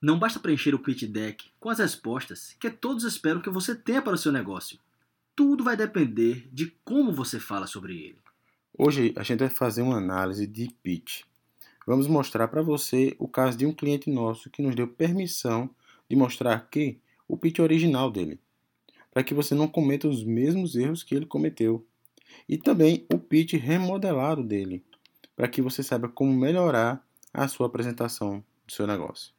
Não basta preencher o pitch deck com as respostas que todos esperam que você tenha para o seu negócio. Tudo vai depender de como você fala sobre ele. Hoje a gente vai fazer uma análise de pitch. Vamos mostrar para você o caso de um cliente nosso que nos deu permissão de mostrar aqui o pitch original dele, para que você não cometa os mesmos erros que ele cometeu. E também o pitch remodelado dele, para que você saiba como melhorar a sua apresentação do seu negócio.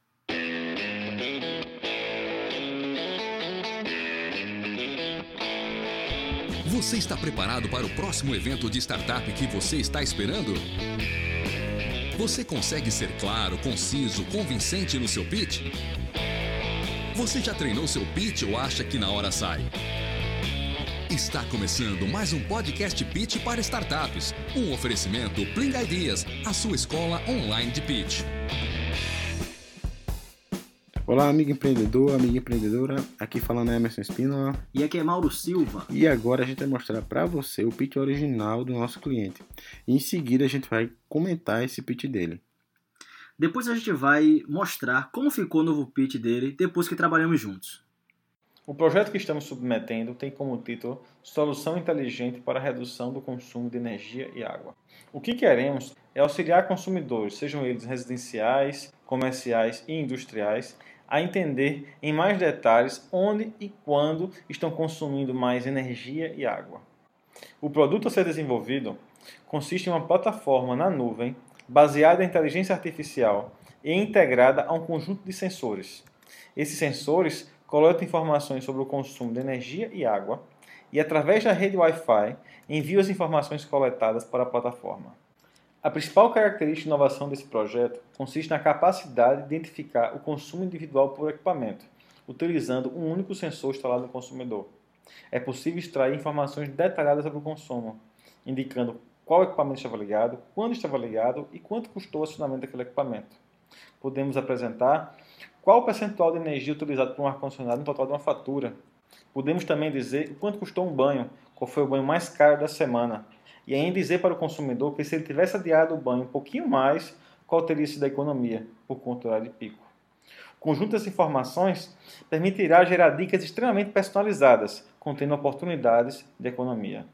Você está preparado para o próximo evento de startup que você está esperando? Você consegue ser claro, conciso, convincente no seu pitch? Você já treinou seu pitch ou acha que na hora sai? Está começando mais um podcast Pitch para startups. Um oferecimento Pling Ideas, a sua escola online de pitch. Olá, amigo empreendedor, amiga empreendedora. Aqui falando é Emerson Espínola. E aqui é Mauro Silva. E agora a gente vai mostrar para você o pitch original do nosso cliente. E em seguida a gente vai comentar esse pitch dele. Depois a gente vai mostrar como ficou o novo pitch dele depois que trabalhamos juntos. O projeto que estamos submetendo tem como título Solução Inteligente para a Redução do Consumo de Energia e Água. O que queremos é auxiliar consumidores, sejam eles residenciais, comerciais e industriais, a entender em mais detalhes onde e quando estão consumindo mais energia e água. O produto a ser desenvolvido consiste em uma plataforma na nuvem baseada em inteligência artificial e integrada a um conjunto de sensores. Esses sensores coletam informações sobre o consumo de energia e água e, através da rede Wi-Fi, enviam as informações coletadas para a plataforma. A principal característica de inovação desse projeto consiste na capacidade de identificar o consumo individual por equipamento, utilizando um único sensor instalado no consumidor. É possível extrair informações detalhadas sobre o consumo, indicando qual equipamento estava ligado, quando estava ligado e quanto custou o acionamento daquele equipamento. Podemos apresentar qual o percentual de energia utilizado por um ar-condicionado no total de uma fatura. Podemos também dizer quanto custou um banho, qual foi o banho mais caro da semana, e ainda dizer para o consumidor que se ele tivesse adiado o banho um pouquinho mais, qual teria sido a economia por conta do horário de pico. O conjunto dessas informações permitirá gerar dicas extremamente personalizadas, contendo oportunidades de economia.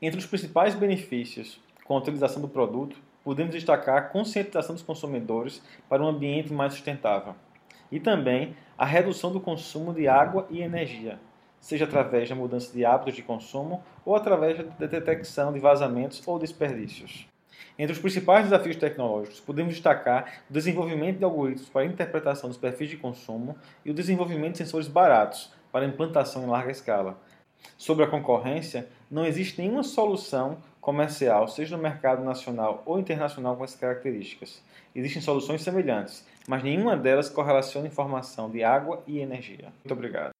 Entre os principais benefícios com a utilização do produto, podemos destacar a conscientização dos consumidores para um ambiente mais sustentável e também a redução do consumo de água e energia, seja através da mudança de hábitos de consumo ou através da detecção de vazamentos ou desperdícios. Entre os principais desafios tecnológicos, podemos destacar o desenvolvimento de algoritmos para interpretação dos perfis de consumo e o desenvolvimento de sensores baratos para implantação em larga escala. Sobre a concorrência, não existe nenhuma solução comercial, seja no mercado nacional ou internacional, com essas características. Existem soluções semelhantes, mas nenhuma delas correlaciona informação de água e energia. Muito obrigado.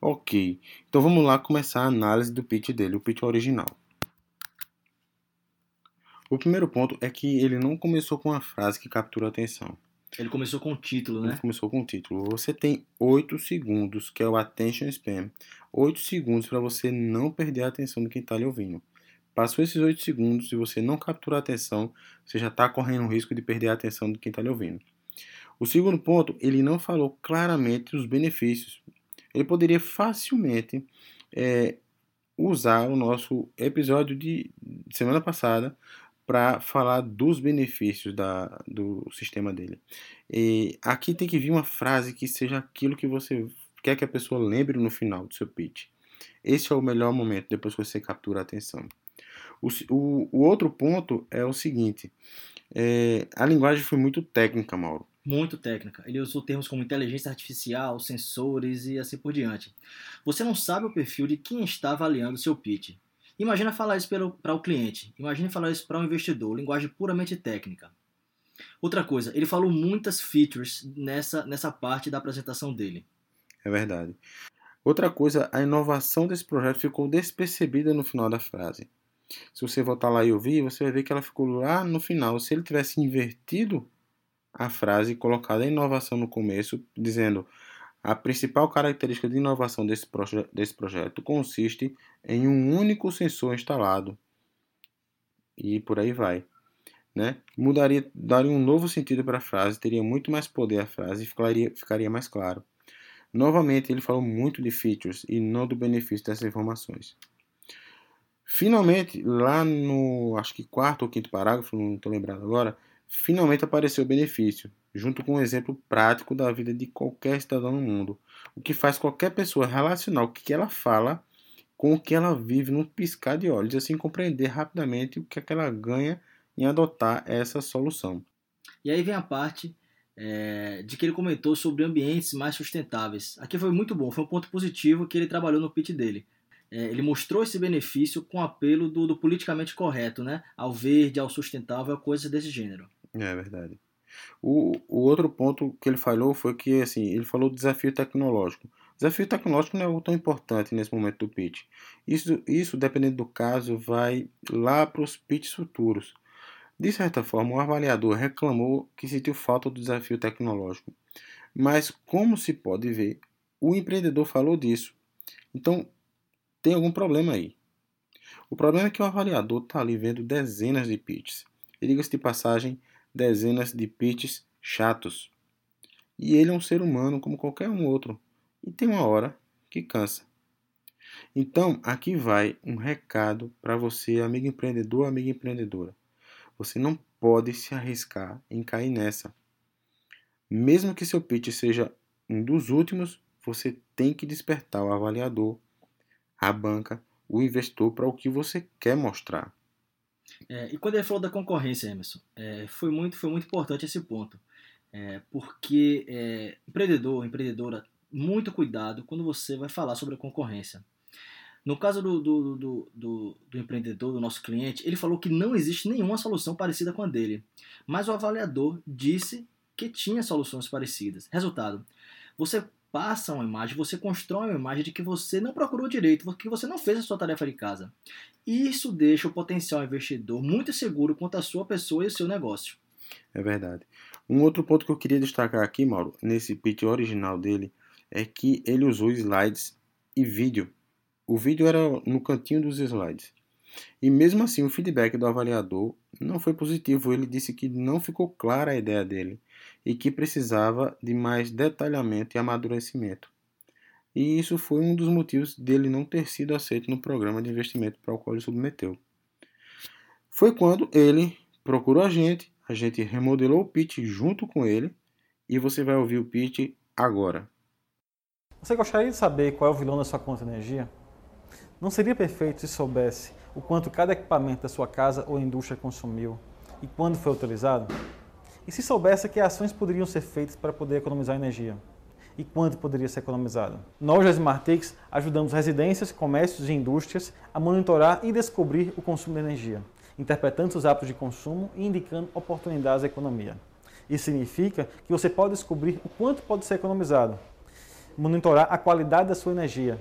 Ok, então vamos lá começar a análise do pitch dele, o pitch original. O primeiro ponto é que ele não começou com uma frase que captura a atenção. Ele começou com o título, né? Ele começou com o título. Você tem 8 segundos, que é o attention span. 8 segundos para você não perder a atenção de quem está lhe ouvindo. Passou esses 8 segundos e você não captura a atenção, você já está correndo o risco de perder a atenção de quem está lhe ouvindo. O segundo ponto, ele não falou claramente os benefícios ele poderia facilmente é, usar o nosso episódio de semana passada para falar dos benefícios da, do sistema dele. E aqui tem que vir uma frase que seja aquilo que você quer que a pessoa lembre no final do seu pitch. Esse é o melhor momento depois que você captura a atenção. O, o, o outro ponto é o seguinte: é, a linguagem foi muito técnica, Mauro muito técnica. Ele usou termos como inteligência artificial, sensores e assim por diante. Você não sabe o perfil de quem está avaliando seu pitch. Imagina falar isso para o cliente. Imagine falar isso para um investidor. Linguagem puramente técnica. Outra coisa, ele falou muitas features nessa, nessa parte da apresentação dele. É verdade. Outra coisa, a inovação desse projeto ficou despercebida no final da frase. Se você voltar lá e ouvir, você vai ver que ela ficou lá no final. Se ele tivesse invertido a frase colocada inovação no começo, dizendo a principal característica de inovação desse, proje desse projeto consiste em um único sensor instalado. E por aí vai. né? Mudaria, daria um novo sentido para a frase, teria muito mais poder a frase e ficaria, ficaria mais claro. Novamente, ele falou muito de features e não do benefício dessas informações. Finalmente, lá no acho que quarto ou quinto parágrafo, não estou lembrado agora, finalmente apareceu o benefício, junto com um exemplo prático da vida de qualquer cidadão no mundo, o que faz qualquer pessoa relacionar o que ela fala com o que ela vive num piscar de olhos, assim compreender rapidamente o que, é que ela ganha em adotar essa solução. E aí vem a parte é, de que ele comentou sobre ambientes mais sustentáveis. Aqui foi muito bom, foi um ponto positivo que ele trabalhou no pitch dele é, ele mostrou esse benefício com apelo do, do, politicamente correto, né? Ao verde, ao sustentável, coisas desse gênero. É verdade. O, o outro ponto que ele falou foi que, assim, ele falou do desafio tecnológico. Desafio tecnológico não é algo tão importante nesse momento do pitch. Isso, isso dependendo do caso, vai lá para os pitches futuros. De certa forma, o avaliador reclamou que sentiu falta do desafio tecnológico. Mas, como se pode ver, o empreendedor falou disso. Então, tem algum problema aí. O problema é que o avaliador está ali vendo dezenas de pitches. E diga-se de passagem, dezenas de pitches chatos. E ele é um ser humano como qualquer um outro. E tem uma hora que cansa. Então, aqui vai um recado para você, amigo empreendedor, amiga empreendedora. Você não pode se arriscar em cair nessa. Mesmo que seu pitch seja um dos últimos, você tem que despertar o avaliador a banca, o investidor para o que você quer mostrar. É, e quando ele falou da concorrência, Emerson, é, foi, muito, foi muito importante esse ponto. É, porque é, empreendedor, empreendedora, muito cuidado quando você vai falar sobre a concorrência. No caso do, do, do, do, do empreendedor, do nosso cliente, ele falou que não existe nenhuma solução parecida com a dele. Mas o avaliador disse que tinha soluções parecidas. Resultado: você passa uma imagem, você constrói uma imagem de que você não procurou direito, que você não fez a sua tarefa de casa. Isso deixa o potencial investidor muito seguro quanto à sua pessoa e o seu negócio. É verdade. Um outro ponto que eu queria destacar aqui, Mauro, nesse pitch original dele, é que ele usou slides e vídeo. O vídeo era no cantinho dos slides. E mesmo assim, o feedback do avaliador não foi positivo. Ele disse que não ficou clara a ideia dele e que precisava de mais detalhamento e amadurecimento. E isso foi um dos motivos dele não ter sido aceito no programa de investimento para o qual ele submeteu. Foi quando ele procurou a gente, a gente remodelou o pitch junto com ele e você vai ouvir o pitch agora. Você gostaria de saber qual é o vilão da sua conta de energia? Não seria perfeito se soubesse o quanto cada equipamento da sua casa ou indústria consumiu e quando foi utilizado? E se soubesse que ações poderiam ser feitas para poder economizar energia? E quanto poderia ser economizado? Nós, da Smartix, ajudamos residências, comércios e indústrias a monitorar e descobrir o consumo de energia, interpretando seus hábitos de consumo e indicando oportunidades da economia. Isso significa que você pode descobrir o quanto pode ser economizado, monitorar a qualidade da sua energia,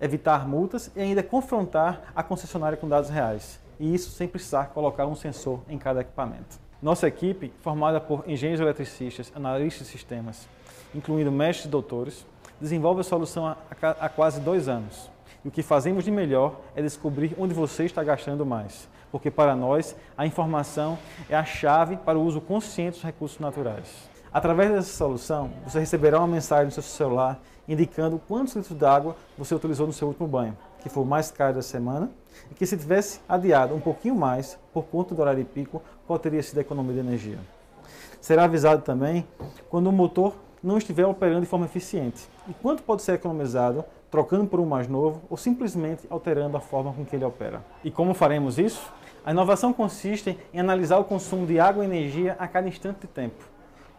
evitar multas e ainda confrontar a concessionária com dados reais. E isso sem precisar colocar um sensor em cada equipamento. Nossa equipe, formada por engenheiros eletricistas, analistas de sistemas, incluindo mestres e doutores, desenvolve a solução há, quase dois anos. E o que fazemos de melhor é descobrir onde você está gastando mais, porque para nós a informação é a chave para o uso consciente dos recursos naturais. Através dessa solução, você receberá uma mensagem no seu celular indicando quantos litros d'água você utilizou no seu último banho, que foi o mais caro da semana, e que se tivesse adiado um pouquinho mais por conta do horário de pico, qual teria sido a economia de energia. Será avisado também quando o motor não estiver operando de forma eficiente e quanto pode ser economizado trocando por um mais novo ou simplesmente alterando a forma com que ele opera. E como faremos isso? A inovação consiste em analisar o consumo de água e energia a cada instante de tempo,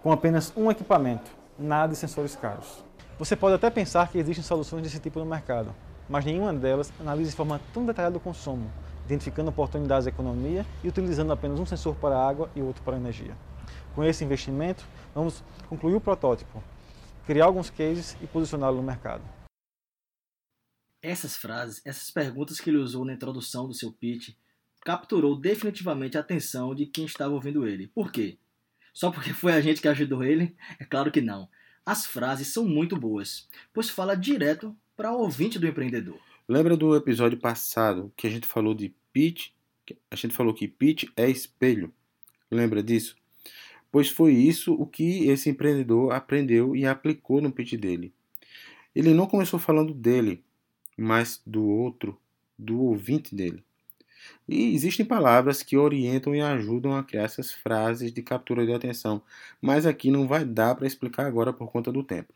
com apenas um equipamento, nada de sensores caros. Você pode até pensar que existem soluções desse tipo no mercado, mas nenhuma delas analisa de forma tão detalhada o consumo, identificando oportunidades de economia e utilizando apenas um sensor para a água e outro para a energia. Com esse investimento, vamos concluir o protótipo, criar alguns cases e posicioná-lo no mercado. Essas frases, essas perguntas que ele usou na introdução do seu pitch, capturou definitivamente a atenção de quem estava ouvindo ele. Por quê? Só porque foi a gente que ajudou ele? É claro que não. As frases são muito boas, pois fala direto para o ouvinte do empreendedor. Lembra do episódio passado que a gente falou de pitch? A gente falou que pitch é espelho. Lembra disso? Pois foi isso o que esse empreendedor aprendeu e aplicou no pitch dele. Ele não começou falando dele, mas do outro, do ouvinte dele. E existem palavras que orientam e ajudam a criar essas frases de captura de atenção, mas aqui não vai dar para explicar agora por conta do tempo.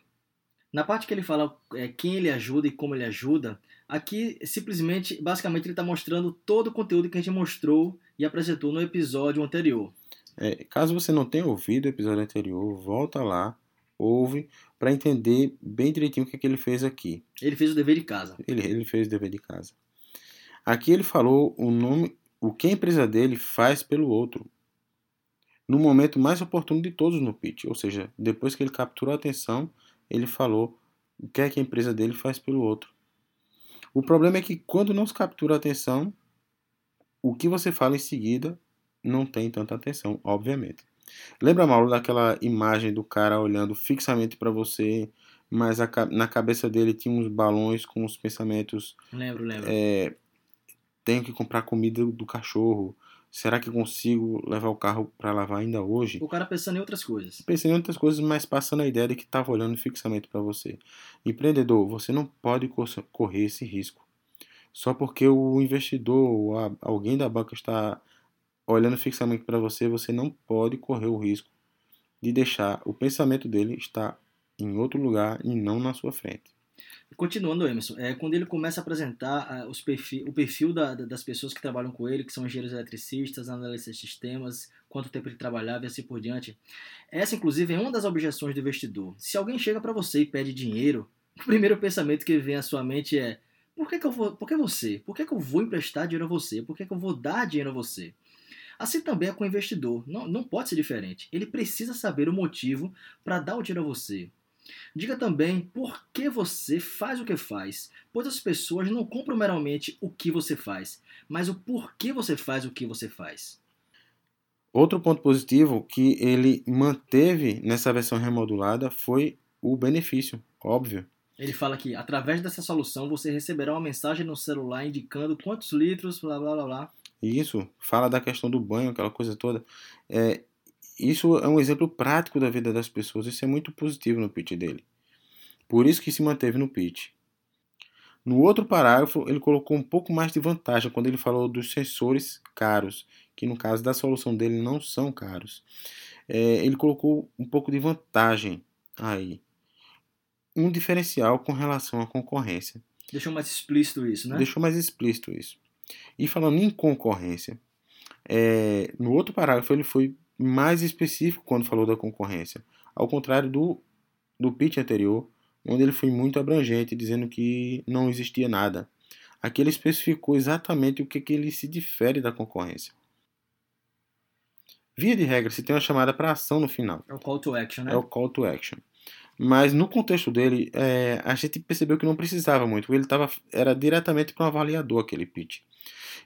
Na parte que ele fala é, quem ele ajuda e como ele ajuda, aqui simplesmente, basicamente, ele está mostrando todo o conteúdo que a gente mostrou e apresentou no episódio anterior. É, caso você não tenha ouvido o episódio anterior, volta lá, ouve, para entender bem direitinho o que, é que ele fez aqui. Ele fez o dever de casa. Ele, ele fez o dever de casa. Aqui ele falou o nome, o que a empresa dele faz pelo outro. No momento mais oportuno de todos no pitch, ou seja, depois que ele capturou a atenção, ele falou o que é que a empresa dele faz pelo outro. O problema é que quando não se captura a atenção, o que você fala em seguida não tem tanta atenção, obviamente. Lembra, Mauro, daquela imagem do cara olhando fixamente para você, mas a, na cabeça dele tinha uns balões com os pensamentos. Lembro, lembro. É, tenho que comprar comida do cachorro. Será que consigo levar o carro para lavar ainda hoje? O cara pensando em outras coisas. Pensando em outras coisas, mas passando a ideia de que estava olhando fixamente para você. Empreendedor, você não pode correr esse risco. Só porque o investidor ou alguém da banca está olhando fixamente para você, você não pode correr o risco de deixar o pensamento dele estar em outro lugar e não na sua frente. Continuando, Emerson, é, quando ele começa a apresentar os perfil, o perfil da, das pessoas que trabalham com ele, que são engenheiros eletricistas, analistas de sistemas, quanto tempo ele trabalhava e assim por diante, essa, inclusive, é uma das objeções do investidor. Se alguém chega para você e pede dinheiro, o primeiro pensamento que vem à sua mente é: por que, que eu vou, por que você? Por que, que eu vou emprestar dinheiro a você? Por que, que eu vou dar dinheiro a você? Assim também é com o investidor. Não, não pode ser diferente. Ele precisa saber o motivo para dar o dinheiro a você. Diga também por que você faz o que faz, pois as pessoas não compram meramente o que você faz, mas o porquê você faz o que você faz. Outro ponto positivo que ele manteve nessa versão remodulada foi o benefício, óbvio. Ele fala que através dessa solução você receberá uma mensagem no celular indicando quantos litros, blá blá blá blá. Isso, fala da questão do banho, aquela coisa toda. É, isso é um exemplo prático da vida das pessoas, isso é muito positivo no pitch dele. Por isso que se manteve no pitch. No outro parágrafo, ele colocou um pouco mais de vantagem quando ele falou dos sensores caros, que no caso da solução dele não são caros. É, ele colocou um pouco de vantagem aí. Um diferencial com relação à concorrência. Deixou mais explícito isso, né? Deixou mais explícito isso. E falando em concorrência, é, no outro parágrafo ele foi mais específico quando falou da concorrência, ao contrário do, do pitch anterior, onde ele foi muito abrangente, dizendo que não existia nada. Aqui ele especificou exatamente o que, que ele se difere da concorrência. Via de regra, se tem uma chamada para ação no final. É o call to action, né? É o call to action. Mas no contexto dele, é, a gente percebeu que não precisava muito, ele tava, era diretamente para um avaliador aquele pitch.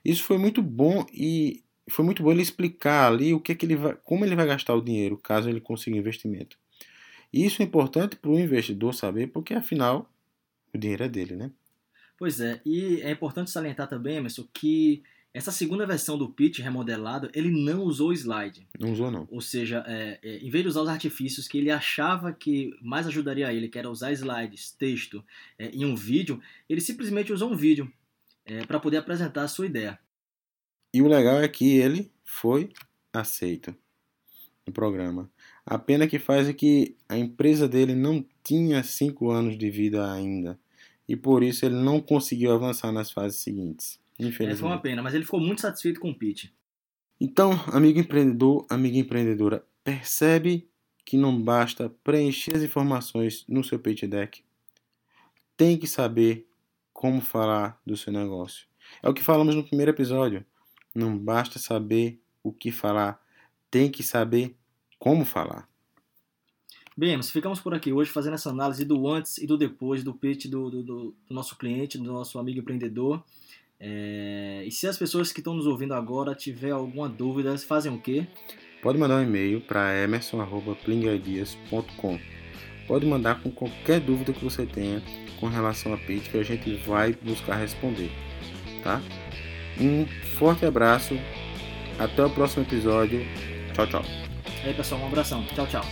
Isso foi muito bom e foi muito bom ele explicar ali o que, é que ele vai, como ele vai gastar o dinheiro caso ele consiga investimento. E isso é importante para o investidor saber, porque afinal o dinheiro é dele, né? Pois é, e é importante salientar também, Emerson, que essa segunda versão do pitch remodelado, ele não usou slide. Não usou, não. Ou seja, é, é, em vez de usar os artifícios que ele achava que mais ajudaria ele, que era usar slides, texto é, e um vídeo, ele simplesmente usou um vídeo é, para poder apresentar a sua ideia. E o legal é que ele foi aceito no programa. A pena que faz é que a empresa dele não tinha cinco anos de vida ainda. E por isso ele não conseguiu avançar nas fases seguintes. Infelizmente. É, foi uma pena, mas ele ficou muito satisfeito com o pitch. Então, amigo empreendedor, amiga empreendedora, percebe que não basta preencher as informações no seu pitch deck. Tem que saber como falar do seu negócio. É o que falamos no primeiro episódio. Não basta saber o que falar, tem que saber como falar. Bem, nós ficamos por aqui hoje fazendo essa análise do antes e do depois do pitch do, do, do nosso cliente, do nosso amigo empreendedor. É... E se as pessoas que estão nos ouvindo agora tiver alguma dúvida, fazem o quê? Pode mandar um e-mail para emerson.plingideas.com Pode mandar com qualquer dúvida que você tenha com relação a pitch que a gente vai buscar responder, tá? Um forte abraço, até o próximo episódio Tchau, tchau. Aí, pessoal, um abração. Tchau, tchau.